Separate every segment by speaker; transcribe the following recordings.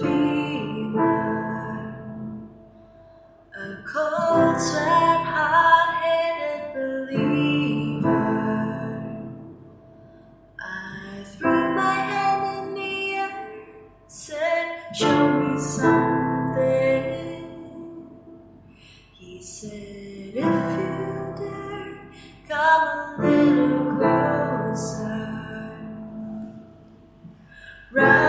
Speaker 1: fever, a cold sweat, hard-headed believer. I threw my hand in the air, said, "Show me something." He said, "If you dare, come a little closer." Right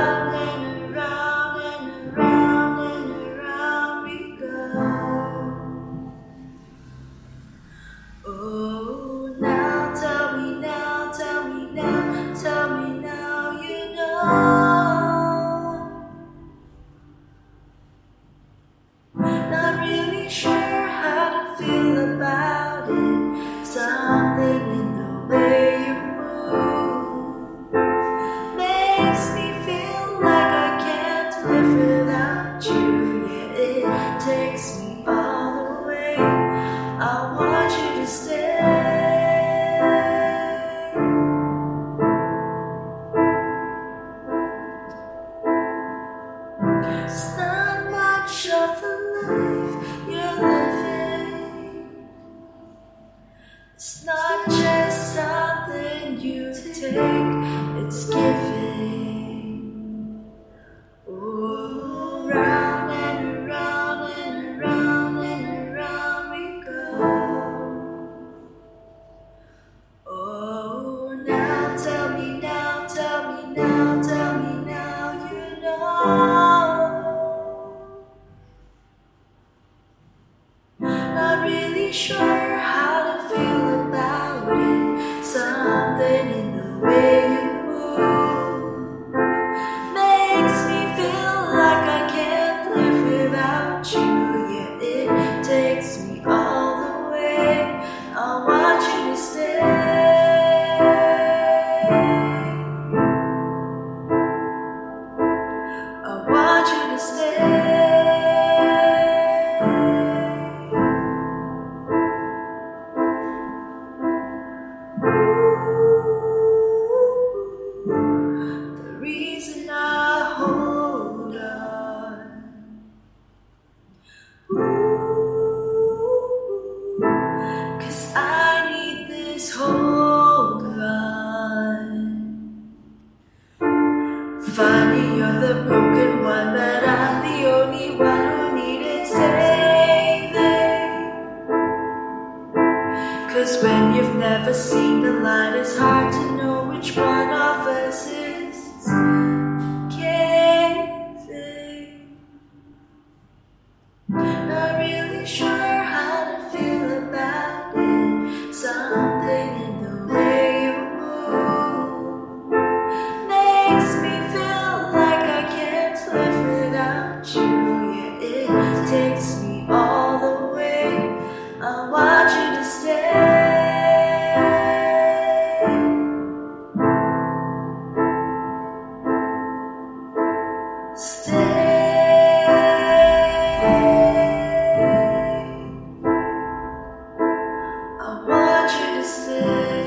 Speaker 1: It's not just something you take, it's given. The broken one, but I'm the only one who needed saving. Cause when you've never seen the light, it's hard to know which one of us is. want you to stay. Stay. I want you to stay.